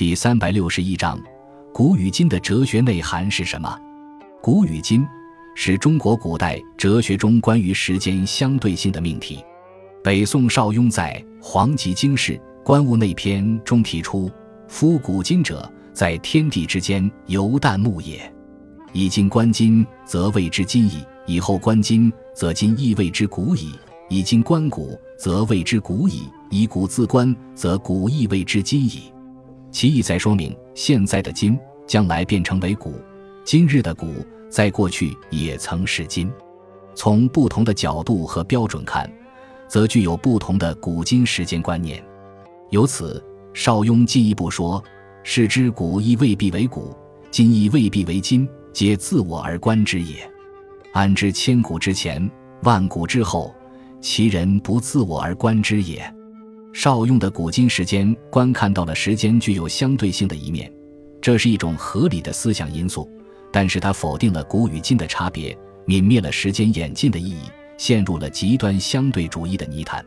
第三百六十一章，古与今的哲学内涵是什么？古与今是中国古代哲学中关于时间相对性的命题。北宋邵雍在《黄极经世·观物内篇》中提出：“夫古今者，在天地之间犹旦暮也。以今观今，则谓之今矣；以后观今，则今亦谓之古矣；以今观古，则谓之古矣；以古自观，则古亦谓之今矣。”其意在说明，现在的今，将来变成为古；今日的古，在过去也曾是今。从不同的角度和标准看，则具有不同的古今时间观念。由此，邵雍进一步说：“是之古亦未必为古，今亦未必为今，皆自我而观之也。安知千古之前，万古之后，其人不自我而观之也？”邵用的古今时间观看到了时间具有相对性的一面，这是一种合理的思想因素，但是他否定了古与今的差别，泯灭了时间演进的意义，陷入了极端相对主义的泥潭。